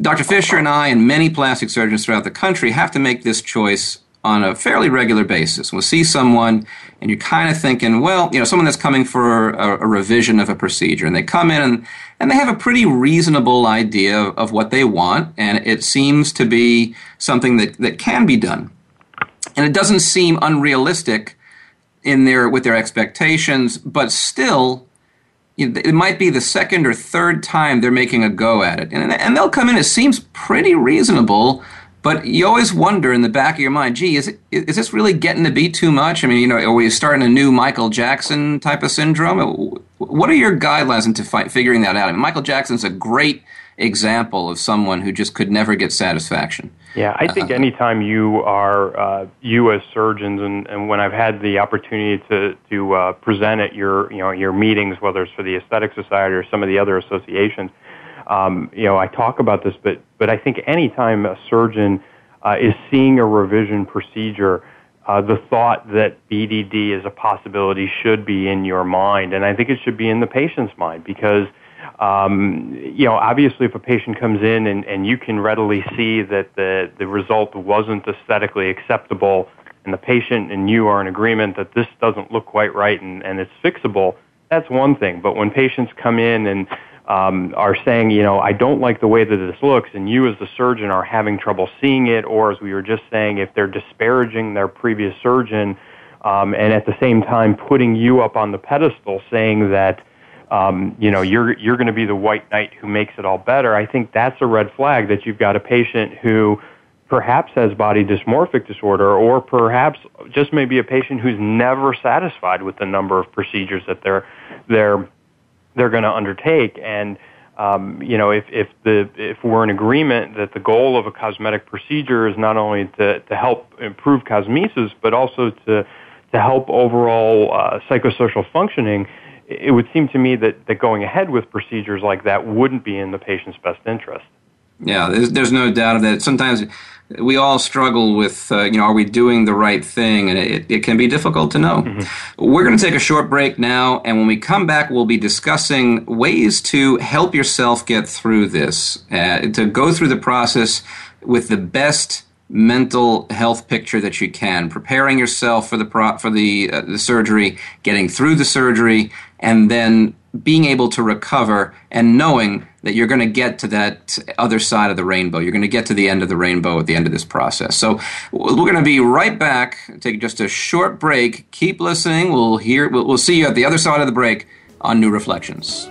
Dr. Fisher and I and many plastic surgeons throughout the country have to make this choice on a fairly regular basis. We'll see someone and you're kind of thinking, well, you know, someone that's coming for a, a, revision of a procedure and they come in and, and they have a pretty reasonable idea of, of what they want and it seems to be something that, that can be done. And it doesn't seem unrealistic in their with their expectations, but still it might be the second or third time they're making a go at it. And, and they'll come in, it seems pretty reasonable, but you always wonder in the back of your mind, gee, is, it, is this really getting to be too much? I mean, you know, are we starting a new Michael Jackson type of syndrome? What are your guidelines into fi- figuring that out? I mean, Michael Jackson's a great example of someone who just could never get satisfaction. Yeah, I think uh, anytime you are, uh, you as surgeons, and, and when I've had the opportunity to, to uh, present at your, you know, your meetings, whether it's for the Aesthetic Society or some of the other associations, um, you know, I talk about this, but, but I think anytime a surgeon uh, is seeing a revision procedure, uh, the thought that BDD is a possibility should be in your mind, and I think it should be in the patient's mind because um, you know, obviously, if a patient comes in and, and you can readily see that the, the result wasn't aesthetically acceptable, and the patient and you are in agreement that this doesn't look quite right and, and it's fixable, that's one thing. But when patients come in and um, are saying, you know, I don't like the way that this looks, and you as the surgeon are having trouble seeing it, or as we were just saying, if they're disparaging their previous surgeon, um, and at the same time putting you up on the pedestal saying that um, you know, you're you're going to be the white knight who makes it all better. I think that's a red flag that you've got a patient who perhaps has body dysmorphic disorder, or perhaps just maybe a patient who's never satisfied with the number of procedures that they're they're they're going to undertake. And um, you know, if if the if we're in agreement that the goal of a cosmetic procedure is not only to to help improve cosmesis, but also to to help overall uh, psychosocial functioning it would seem to me that, that going ahead with procedures like that wouldn't be in the patient's best interest. Yeah, there's, there's no doubt of that. Sometimes we all struggle with, uh, you know, are we doing the right thing? And it, it can be difficult to know. Mm-hmm. We're going to take a short break now, and when we come back, we'll be discussing ways to help yourself get through this, uh, to go through the process with the best mental health picture that you can, preparing yourself for the pro- for the uh, the surgery, getting through the surgery, and then being able to recover and knowing that you're going to get to that other side of the rainbow. You're going to get to the end of the rainbow at the end of this process. So we're going to be right back. Take just a short break. Keep listening. We'll hear. We'll, see you at the other side of the break on New Reflections.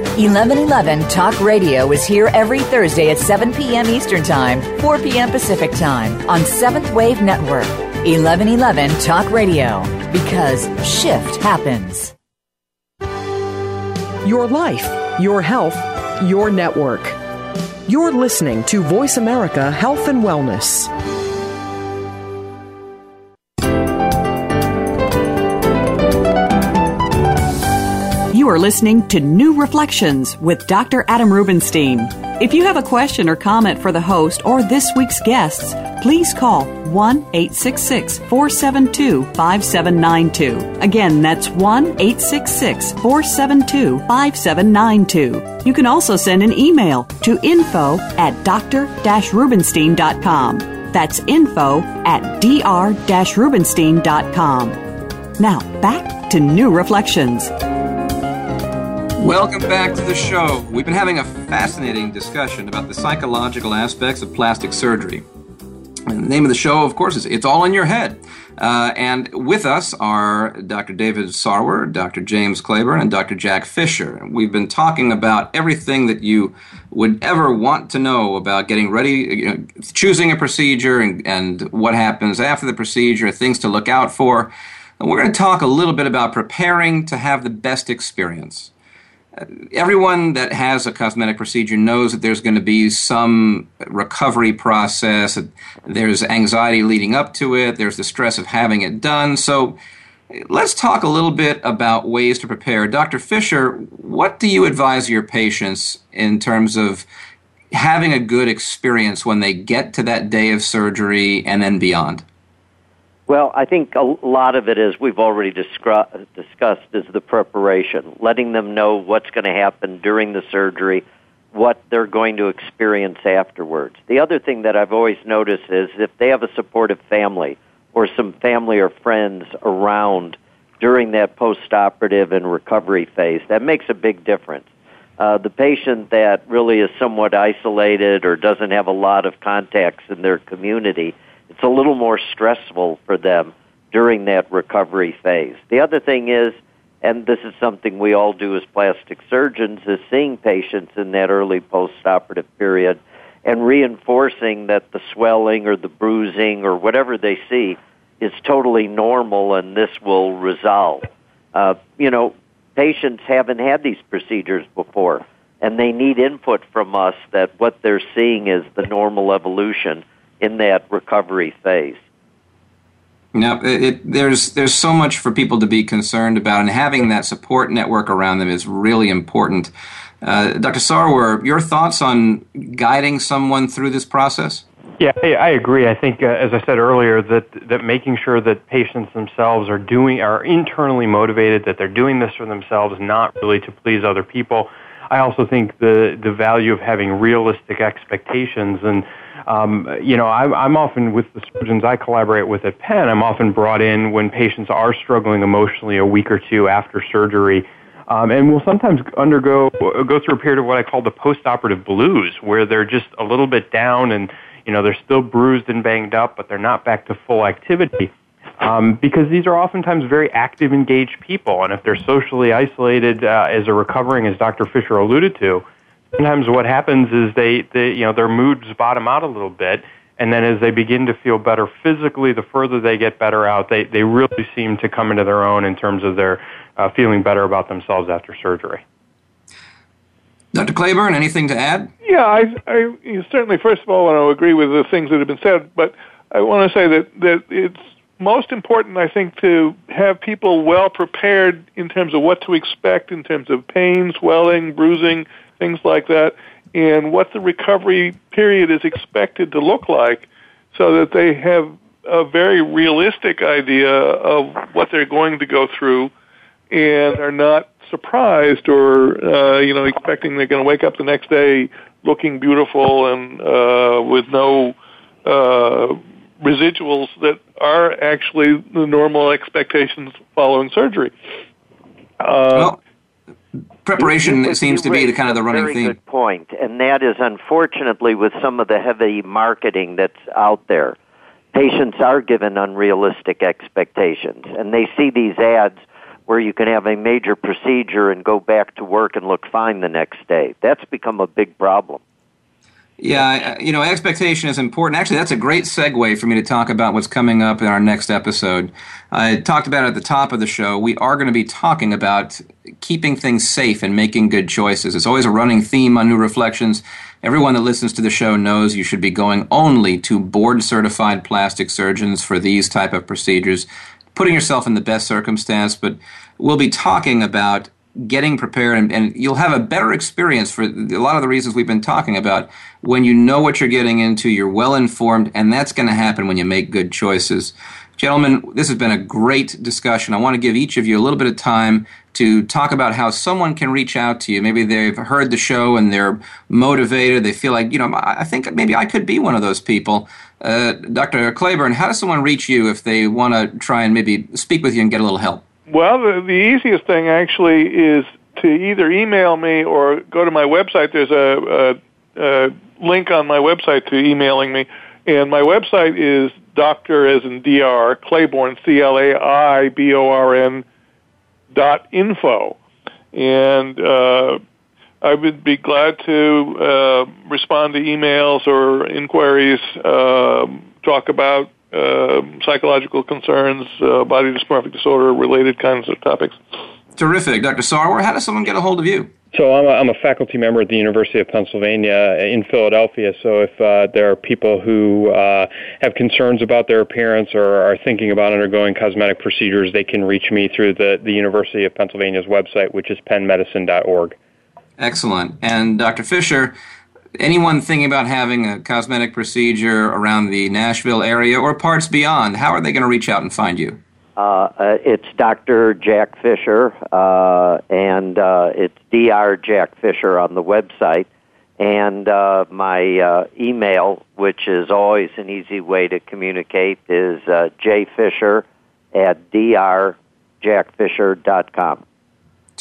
1111 Talk Radio is here every Thursday at 7 p.m. Eastern Time, 4 p.m. Pacific Time on Seventh Wave Network. 1111 Talk Radio, because shift happens. Your life, your health, your network. You're listening to Voice America Health and Wellness. Are listening to New Reflections with Dr. Adam Rubinstein. If you have a question or comment for the host or this week's guests, please call 1 866 472 5792. Again, that's 1 866 472 5792. You can also send an email to info at dr rubinstein.com. That's info at dr rubinstein.com. Now, back to New Reflections. Welcome back to the show. We've been having a fascinating discussion about the psychological aspects of plastic surgery. And the name of the show, of course, is It's All in Your Head. Uh, and with us are Dr. David Sarwer, Dr. James Claiborn, and Dr. Jack Fisher. We've been talking about everything that you would ever want to know about getting ready, you know, choosing a procedure, and, and what happens after the procedure, things to look out for. And we're going to talk a little bit about preparing to have the best experience everyone that has a cosmetic procedure knows that there's going to be some recovery process. There's anxiety leading up to it. There's the stress of having it done. So let's talk a little bit about ways to prepare. Dr. Fisher, what do you advise your patients in terms of having a good experience when they get to that day of surgery and then beyond? Well, I think a lot of it is we've already discussed is the preparation, letting them know what's going to happen during the surgery, what they're going to experience afterwards. The other thing that I've always noticed is if they have a supportive family or some family or friends around during that postoperative and recovery phase, that makes a big difference. Uh, the patient that really is somewhat isolated or doesn't have a lot of contacts in their community – it's a little more stressful for them during that recovery phase. The other thing is, and this is something we all do as plastic surgeons, is seeing patients in that early postoperative period and reinforcing that the swelling or the bruising or whatever they see is totally normal and this will resolve. Uh, you know, patients haven't had these procedures before and they need input from us that what they're seeing is the normal evolution in that recovery phase. Now, it, it, there's there's so much for people to be concerned about, and having that support network around them is really important. Uh, Dr. Sarwer, your thoughts on guiding someone through this process? Yeah, I agree. I think, uh, as I said earlier, that that making sure that patients themselves are doing are internally motivated, that they're doing this for themselves, not really to please other people. I also think the the value of having realistic expectations and um, you know, I, I'm often with the surgeons I collaborate with at Penn. I'm often brought in when patients are struggling emotionally a week or two after surgery, um, and will sometimes undergo go through a period of what I call the postoperative blues, where they're just a little bit down and you know they're still bruised and banged up, but they're not back to full activity. Um, because these are oftentimes very active, engaged people, and if they're socially isolated uh, as a recovering, as Dr. Fisher alluded to, sometimes what happens is they, they you know their moods bottom out a little bit and then as they begin to feel better physically the further they get better out they they really seem to come into their own in terms of their uh, feeling better about themselves after surgery Dr. Claiborn, anything to add? Yeah, I, I certainly, first of all, want to agree with the things that have been said, but I want to say that, that it's most important, I think, to have people well prepared in terms of what to expect in terms of pain, swelling, bruising, things like that, and what the recovery period is expected to look like so that they have a very realistic idea of what they're going to go through and are not surprised or uh, you know expecting they're going to wake up the next day looking beautiful and uh, with no uh, residuals that are actually the normal expectations following surgery. Uh, well, preparation you, seems to be the kind of the running very theme. Good point, and that is unfortunately with some of the heavy marketing that's out there, patients are given unrealistic expectations, and they see these ads where you can have a major procedure and go back to work and look fine the next day. That's become a big problem. Yeah, you know, expectation is important. Actually, that's a great segue for me to talk about what's coming up in our next episode. I talked about it at the top of the show. We are going to be talking about keeping things safe and making good choices. It's always a running theme on New Reflections. Everyone that listens to the show knows you should be going only to board certified plastic surgeons for these type of procedures, putting yourself in the best circumstance. But we'll be talking about getting prepared, and, and, you'll have a better experience for a lot of the reasons we've been talking about. When you know what you're getting into, you're well informed, and that's going to happen when you make good choices. Gentlemen, this has been a great discussion. I want to give each of you a little bit of time to talk about how someone can reach out to you. Maybe they've heard the show and they're motivated. They feel like, you know, I think maybe I could be one of those people. Uh, Dr. Claiborn, how does someone reach you if they want to try and maybe speak with you and get a little help? Well, the, the easiest thing actually is to either email me or go to my website. There's a, a, a link on my website to emailing me, and my website is Doctor as in Dr. Claiborn C L A I B O R N dot info, and uh, I would be glad to uh, respond to emails or inquiries. Uh, talk about uh, psychological concerns, uh, body dysmorphic disorder related kinds of topics. Terrific. Dr. Sarwer, how does someone get a hold of you? So I'm a, I'm a faculty member at the University of Pennsylvania in Philadelphia. So if uh, there are people who uh, have concerns about their appearance or are thinking about undergoing cosmetic procedures, they can reach me through the, the University of Pennsylvania's website, which is pennmedicine.org. Excellent. And Dr. Fisher, anyone thinking about having a cosmetic procedure around the Nashville area or parts beyond, how are they going to reach out and find you? Uh, uh, it's Dr. Jack Fisher, uh, and uh, it's Dr. Jack Fisher on the website. And uh, my uh, email, which is always an easy way to communicate, is jfisher at drjackfisher.com.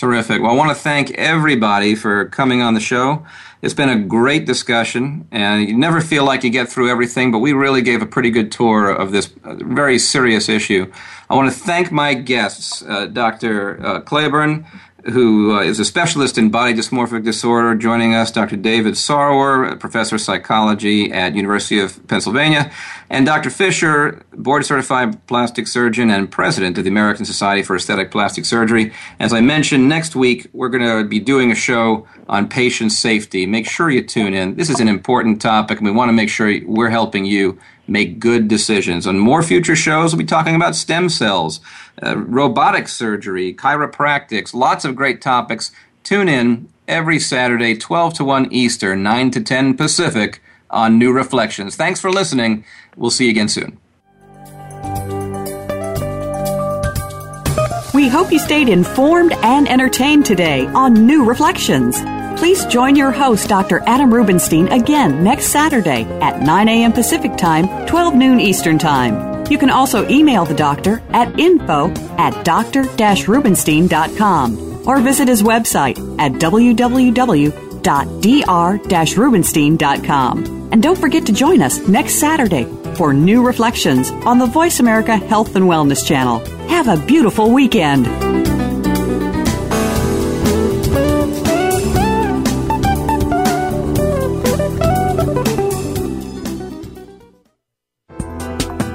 Terrific. Well, I want to thank everybody for coming on the show. It's been a great discussion, and you never feel like you get through everything, but we really gave a pretty good tour of this very serious issue. I want to thank my guests, uh, Dr. Uh, Claiborn, who uh, is a specialist in body dysmorphic disorder, joining us, Dr. David Sarwer, professor of psychology at University of Pennsylvania, and Dr. Fisher, board certified plastic surgeon and president of the American Society for Aesthetic Plastic Surgery. As I mentioned, next week we're going to be doing a show on patient safety. Make sure you tune in. This is an important topic, and we want to make sure we're helping you make good decisions. On more future shows, we'll be talking about stem cells, uh, robotic surgery, chiropractics, lots of great topics. Tune in every Saturday, 12 to 1 Eastern, 9 to 10 Pacific on New Reflections. Thanks for listening. We'll see you again soon. We hope you stayed informed and entertained today on New Reflections. Please join your host, Dr. Adam Rubinstein, again next Saturday at 9 a.m. Pacific Time, 12 noon Eastern Time. You can also email the doctor at info at dr-rubinstein.com or visit his website at www.dr-rubinstein.com. And don't forget to join us next Saturday for New Reflections on the Voice America Health and Wellness Channel. Have a beautiful weekend.